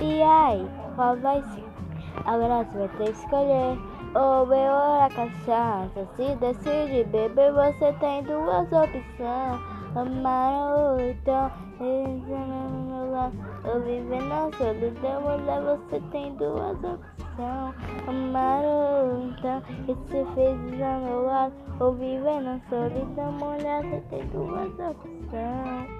E aí, qual vai ser? Agora você vai ter que escolher. Ou beber a cachaça. Se decide beber, você tem duas opções. Amar ou então meu lado. Ou viver na solidão, mulher, você tem duas opções. Amar ou então e se fez ao meu lado. Ou viver na solidão, mulher, você tem duas opções.